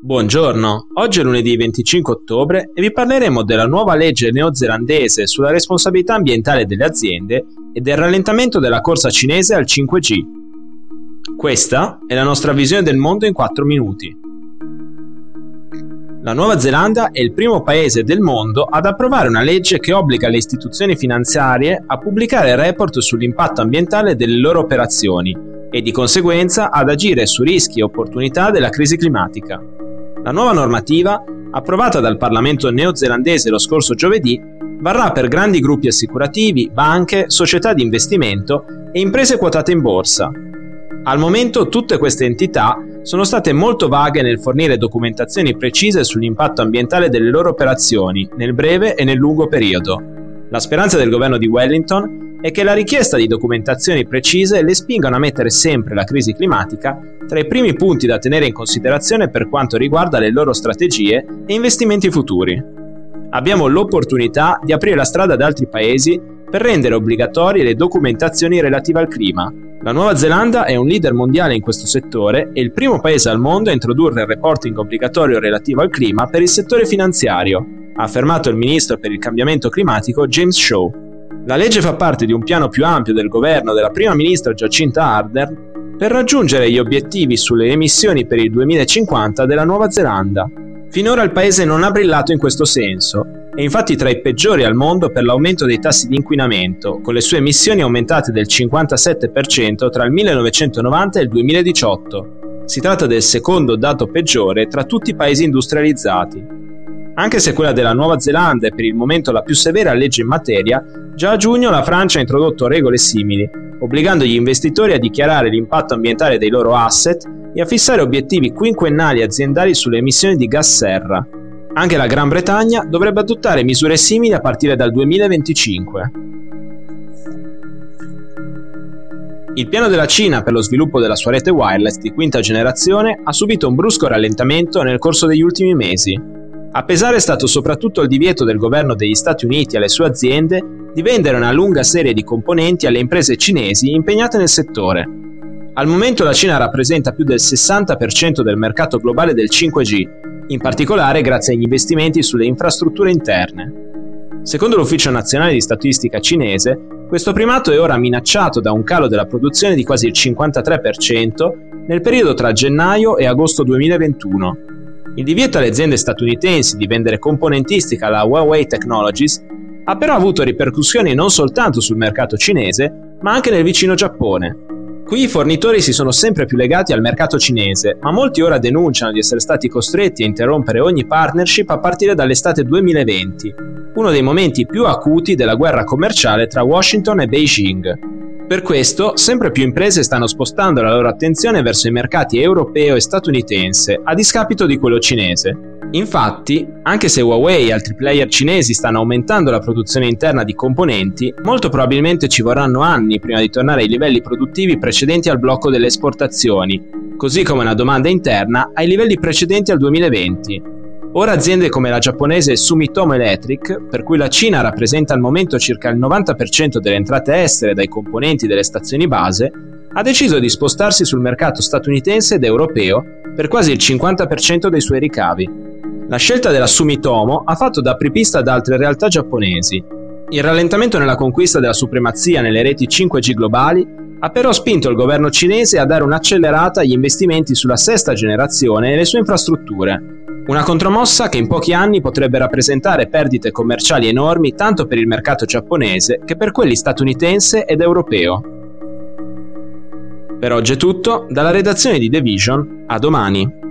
Buongiorno, oggi è lunedì 25 ottobre e vi parleremo della nuova legge neozelandese sulla responsabilità ambientale delle aziende e del rallentamento della corsa cinese al 5G. Questa è la nostra visione del mondo in 4 minuti. La Nuova Zelanda è il primo paese del mondo ad approvare una legge che obbliga le istituzioni finanziarie a pubblicare report sull'impatto ambientale delle loro operazioni e di conseguenza ad agire su rischi e opportunità della crisi climatica. La nuova normativa, approvata dal Parlamento neozelandese lo scorso giovedì, varrà per grandi gruppi assicurativi, banche, società di investimento e imprese quotate in borsa. Al momento tutte queste entità sono state molto vaghe nel fornire documentazioni precise sull'impatto ambientale delle loro operazioni nel breve e nel lungo periodo. La speranza del governo di Wellington è che la richiesta di documentazioni precise le spingano a mettere sempre la crisi climatica tra i primi punti da tenere in considerazione per quanto riguarda le loro strategie e investimenti futuri. Abbiamo l'opportunità di aprire la strada ad altri paesi per rendere obbligatorie le documentazioni relative al clima. La Nuova Zelanda è un leader mondiale in questo settore e il primo paese al mondo a introdurre il reporting obbligatorio relativo al clima per il settore finanziario, ha affermato il ministro per il cambiamento climatico James Shaw. La legge fa parte di un piano più ampio del governo della prima ministra Giacinta Ardern per raggiungere gli obiettivi sulle emissioni per il 2050 della Nuova Zelanda. Finora il paese non ha brillato in questo senso, è infatti tra i peggiori al mondo per l'aumento dei tassi di inquinamento, con le sue emissioni aumentate del 57% tra il 1990 e il 2018. Si tratta del secondo dato peggiore tra tutti i paesi industrializzati. Anche se quella della Nuova Zelanda è per il momento la più severa legge in materia, già a giugno la Francia ha introdotto regole simili, obbligando gli investitori a dichiarare l'impatto ambientale dei loro asset e a fissare obiettivi quinquennali aziendali sulle emissioni di gas serra. Anche la Gran Bretagna dovrebbe adottare misure simili a partire dal 2025. Il piano della Cina per lo sviluppo della sua rete wireless di quinta generazione ha subito un brusco rallentamento nel corso degli ultimi mesi. A pesare è stato soprattutto il divieto del governo degli Stati Uniti alle sue aziende di vendere una lunga serie di componenti alle imprese cinesi impegnate nel settore. Al momento la Cina rappresenta più del 60% del mercato globale del 5G, in particolare grazie agli investimenti sulle infrastrutture interne. Secondo l'Ufficio Nazionale di Statistica cinese, questo primato è ora minacciato da un calo della produzione di quasi il 53% nel periodo tra gennaio e agosto 2021 il divieto alle aziende statunitensi di vendere componentistica alla Huawei Technologies ha però avuto ripercussioni non soltanto sul mercato cinese, ma anche nel vicino Giappone. Qui i fornitori si sono sempre più legati al mercato cinese, ma molti ora denunciano di essere stati costretti a interrompere ogni partnership a partire dall'estate 2020, uno dei momenti più acuti della guerra commerciale tra Washington e Beijing. Per questo, sempre più imprese stanno spostando la loro attenzione verso i mercati europeo e statunitense, a discapito di quello cinese. Infatti, anche se Huawei e altri player cinesi stanno aumentando la produzione interna di componenti, molto probabilmente ci vorranno anni prima di tornare ai livelli produttivi precedenti al blocco delle esportazioni, così come una domanda interna ai livelli precedenti al 2020. Ora aziende come la giapponese Sumitomo Electric, per cui la Cina rappresenta al momento circa il 90% delle entrate estere dai componenti delle stazioni base, ha deciso di spostarsi sul mercato statunitense ed europeo per quasi il 50% dei suoi ricavi. La scelta della Sumitomo ha fatto da apripista ad altre realtà giapponesi. Il rallentamento nella conquista della supremazia nelle reti 5G globali ha però spinto il governo cinese a dare un'accelerata agli investimenti sulla sesta generazione e le sue infrastrutture, una contromossa che in pochi anni potrebbe rappresentare perdite commerciali enormi tanto per il mercato giapponese che per quelli statunitense ed europeo. Per oggi è tutto, dalla redazione di The Vision, a domani.